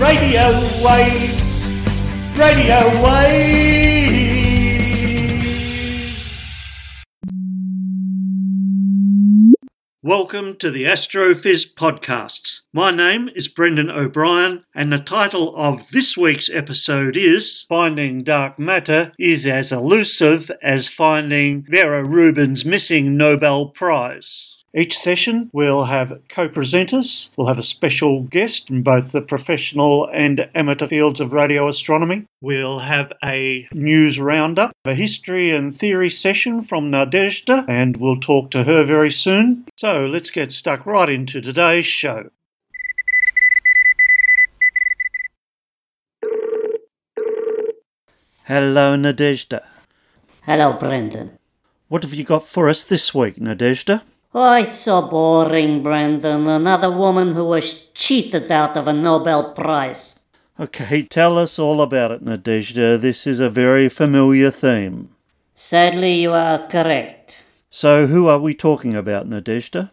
Radio waves, radio waves. Welcome to the Astrophys podcasts. My name is Brendan O'Brien, and the title of this week's episode is Finding Dark Matter is as elusive as finding Vera Rubin's missing Nobel Prize. Each session will have co presenters. We'll have a special guest in both the professional and amateur fields of radio astronomy. We'll have a news roundup, a history and theory session from Nadezhda, and we'll talk to her very soon. So let's get stuck right into today's show. Hello, Nadezhda. Hello, Brendan. What have you got for us this week, Nadezhda? Oh, it's so boring, Brendan. Another woman who was cheated out of a Nobel Prize. Okay, tell us all about it, Nadezhda. This is a very familiar theme. Sadly, you are correct. So, who are we talking about, Nadezhda?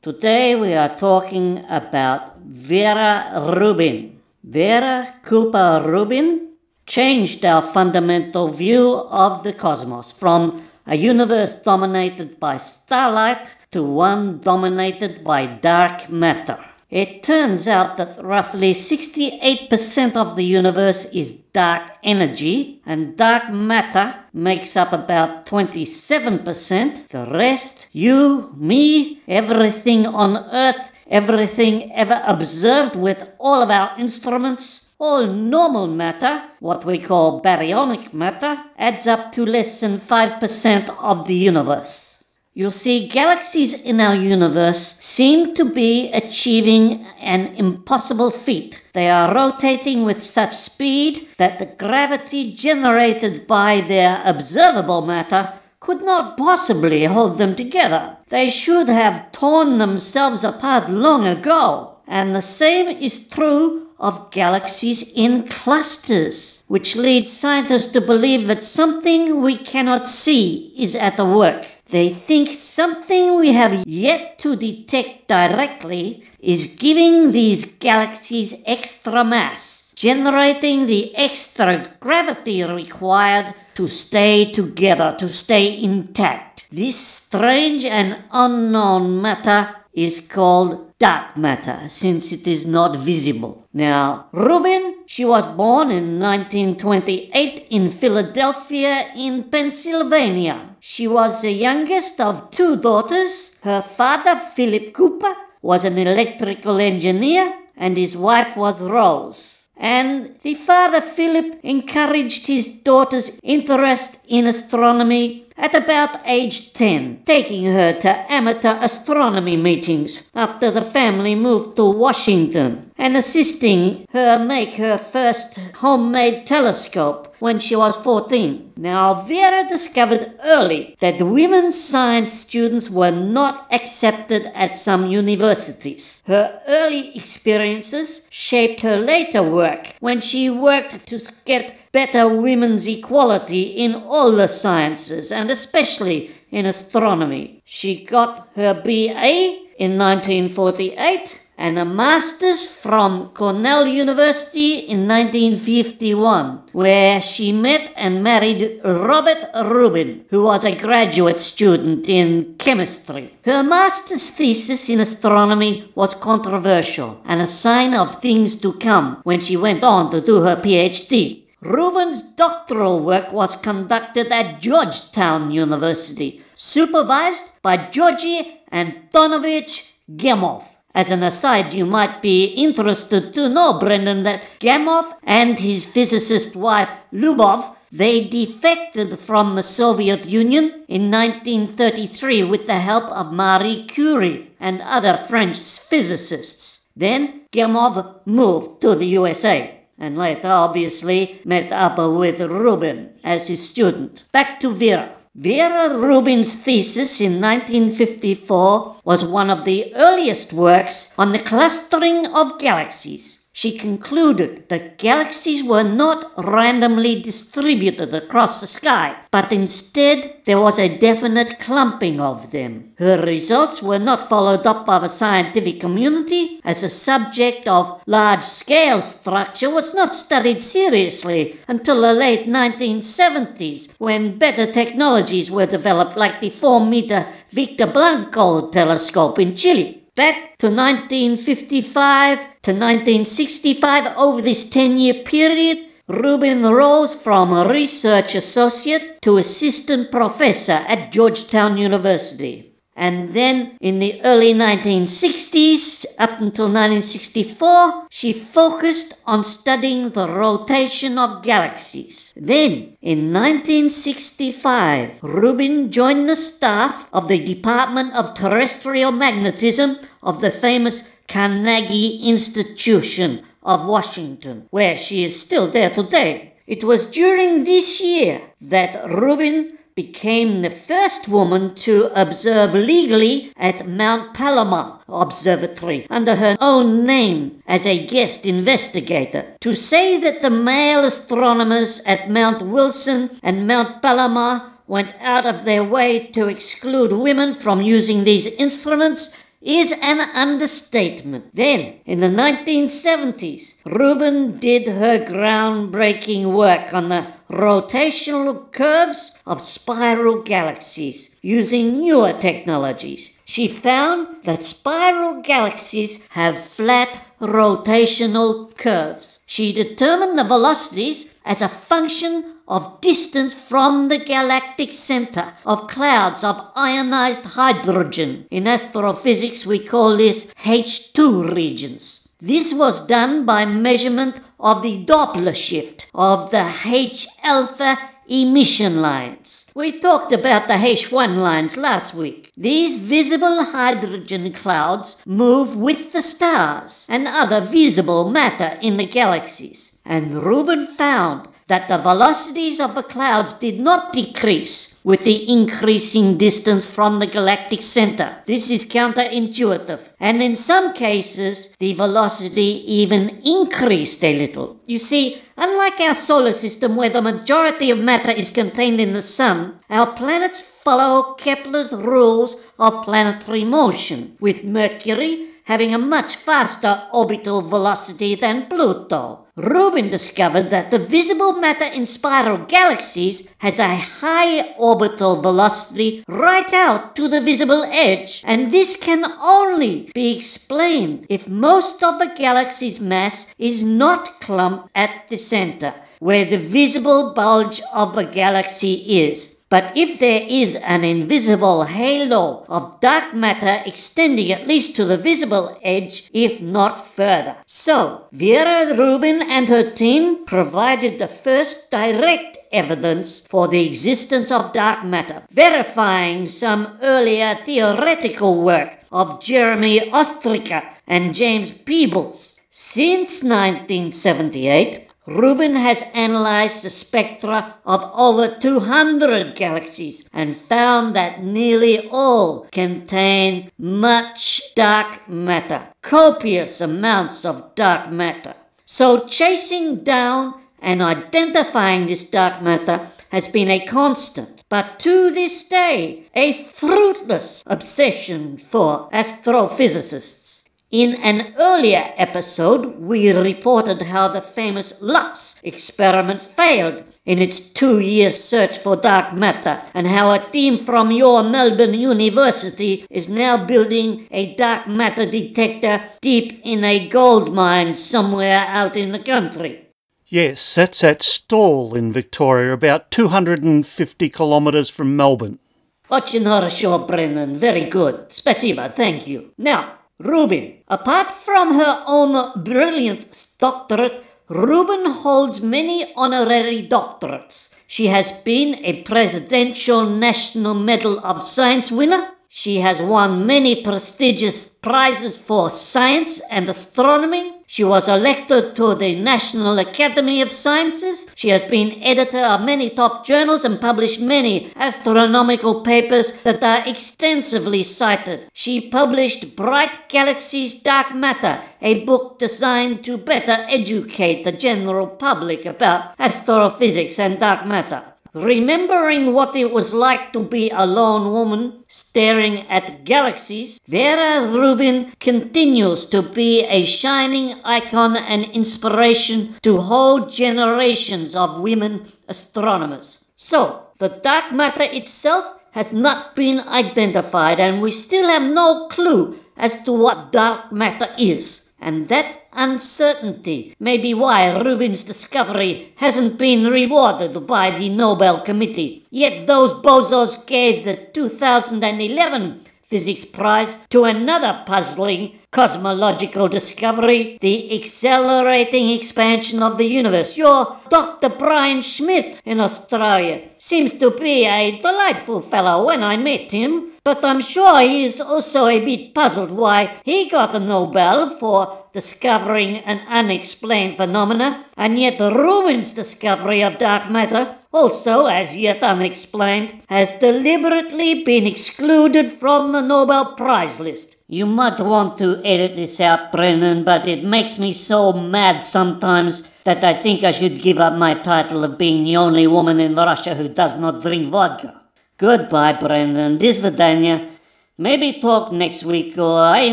Today we are talking about Vera Rubin. Vera Cooper Rubin changed our fundamental view of the cosmos from a universe dominated by starlight to one dominated by dark matter. It turns out that roughly 68% of the universe is dark energy, and dark matter makes up about 27%. The rest, you, me, everything on Earth, everything ever observed with all of our instruments, all normal matter, what we call baryonic matter, adds up to less than 5% of the universe. You see, galaxies in our universe seem to be achieving an impossible feat. They are rotating with such speed that the gravity generated by their observable matter could not possibly hold them together. They should have torn themselves apart long ago. And the same is true of galaxies in clusters, which leads scientists to believe that something we cannot see is at the work. They think something we have yet to detect directly is giving these galaxies extra mass, generating the extra gravity required to stay together, to stay intact. This strange and unknown matter is called dark matter since it is not visible. Now, Rubin, she was born in 1928 in Philadelphia in Pennsylvania. She was the youngest of two daughters. Her father, Philip Cooper, was an electrical engineer and his wife was Rose. And the father, Philip, encouraged his daughter's interest in astronomy at about age 10, taking her to amateur astronomy meetings after the family moved to Washington and assisting her make her first homemade telescope when she was 14. Now, Vera discovered early that women science students were not accepted at some universities. Her early experiences shaped her later work when she worked to get better women's equality in all the sciences and especially in astronomy. She got her BA in 1948 and a master's from Cornell University in 1951, where she met and married Robert Rubin, who was a graduate student in chemistry. Her master's thesis in astronomy was controversial and a sign of things to come when she went on to do her PhD. Rubin's doctoral work was conducted at Georgetown University, supervised by Georgy Antonovich Gamow. As an aside, you might be interested to know, Brendan, that Gamow and his physicist wife Lyubov they defected from the Soviet Union in 1933 with the help of Marie Curie and other French physicists. Then Gamow moved to the USA and later obviously met up with Rubin as his student. Back to Vera. Vera Rubin's thesis in 1954 was one of the earliest works on the clustering of galaxies. She concluded that galaxies were not randomly distributed across the sky, but instead there was a definite clumping of them. Her results were not followed up by the scientific community as the subject of large scale structure was not studied seriously until the late 1970s when better technologies were developed like the 4 meter Victor Blanco telescope in Chile. Back to 1955 to 1965, over this 10 year period, Rubin rose from a research associate to assistant professor at Georgetown University. And then in the early 1960s, up until 1964, she focused on studying the rotation of galaxies. Then, in 1965, Rubin joined the staff of the Department of Terrestrial Magnetism of the famous Carnegie Institution of Washington, where she is still there today. It was during this year that Rubin became the first woman to observe legally at Mount Palomar Observatory under her own name as a guest investigator. To say that the male astronomers at Mount Wilson and Mount Palomar went out of their way to exclude women from using these instruments is an understatement. Then, in the 1970s, Rubin did her groundbreaking work on the rotational curves of spiral galaxies using newer technologies. She found that spiral galaxies have flat rotational curves. She determined the velocities as a function of distance from the galactic center of clouds of ionized hydrogen. In astrophysics, we call this H2 regions. This was done by measurement of the Doppler shift of the H alpha emission lines. We talked about the H1 lines last week. These visible hydrogen clouds move with the stars and other visible matter in the galaxies. And Rubin found that the velocities of the clouds did not decrease with the increasing distance from the galactic center. This is counterintuitive. And in some cases, the velocity even increased a little. You see, unlike our solar system where the majority of matter is contained in the sun, our planets follow Kepler's rules of planetary motion, with Mercury having a much faster orbital velocity than Pluto. Rubin discovered that the visible matter in spiral galaxies has a high orbital velocity right out to the visible edge, and this can only be explained if most of the galaxy's mass is not clumped at the center, where the visible bulge of a galaxy is. But if there is an invisible halo of dark matter extending at least to the visible edge, if not further. So, Vera Rubin and her team provided the first direct evidence for the existence of dark matter, verifying some earlier theoretical work of Jeremy Ostriker and James Peebles. Since 1978, Rubin has analyzed the spectra of over 200 galaxies and found that nearly all contain much dark matter, copious amounts of dark matter. So chasing down and identifying this dark matter has been a constant, but to this day, a fruitless obsession for astrophysicists. In an earlier episode, we reported how the famous Lux experiment failed in its two year search for dark matter, and how a team from your Melbourne University is now building a dark matter detector deep in a gold mine somewhere out in the country. Yes, that's at Stawell in Victoria, about 250 kilometres from Melbourne. Очень хорошо, Brennan. Very good. Спасибо. Thank you. Now, Rubin. Apart from her own brilliant doctorate, Rubin holds many honorary doctorates. She has been a Presidential National Medal of Science winner. She has won many prestigious prizes for science and astronomy. She was elected to the National Academy of Sciences. She has been editor of many top journals and published many astronomical papers that are extensively cited. She published Bright Galaxies Dark Matter, a book designed to better educate the general public about astrophysics and dark matter. Remembering what it was like to be a lone woman staring at galaxies, Vera Rubin continues to be a shining icon and inspiration to whole generations of women astronomers. So, the dark matter itself has not been identified, and we still have no clue as to what dark matter is. And that uncertainty may be why Rubin's discovery hasn't been rewarded by the Nobel Committee. Yet those bozos gave the 2011 Physics Prize to another puzzling cosmological discovery, the accelerating expansion of the universe. Your Dr. Brian Schmidt in Australia seems to be a delightful fellow when I met him, but I'm sure he is also a bit puzzled why he got a Nobel for discovering an unexplained phenomena, and yet Rubin's discovery of dark matter, also as yet unexplained, has deliberately been excluded from the Nobel Prize list. You might want to edit this out, Brendan, but it makes me so mad sometimes that I think I should give up my title of being the only woman in Russia who does not drink vodka. Goodbye, Brendan. This is Dania. Maybe talk next week, or I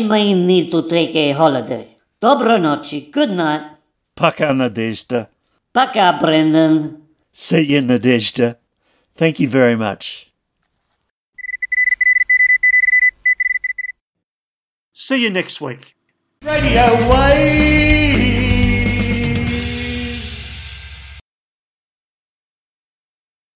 may need to take a holiday. Dobro noci. Good night. Paka Nadezhda. Paka, Brendan. See you, Nadezhda. Thank you very much. See you next week. Radio Wave!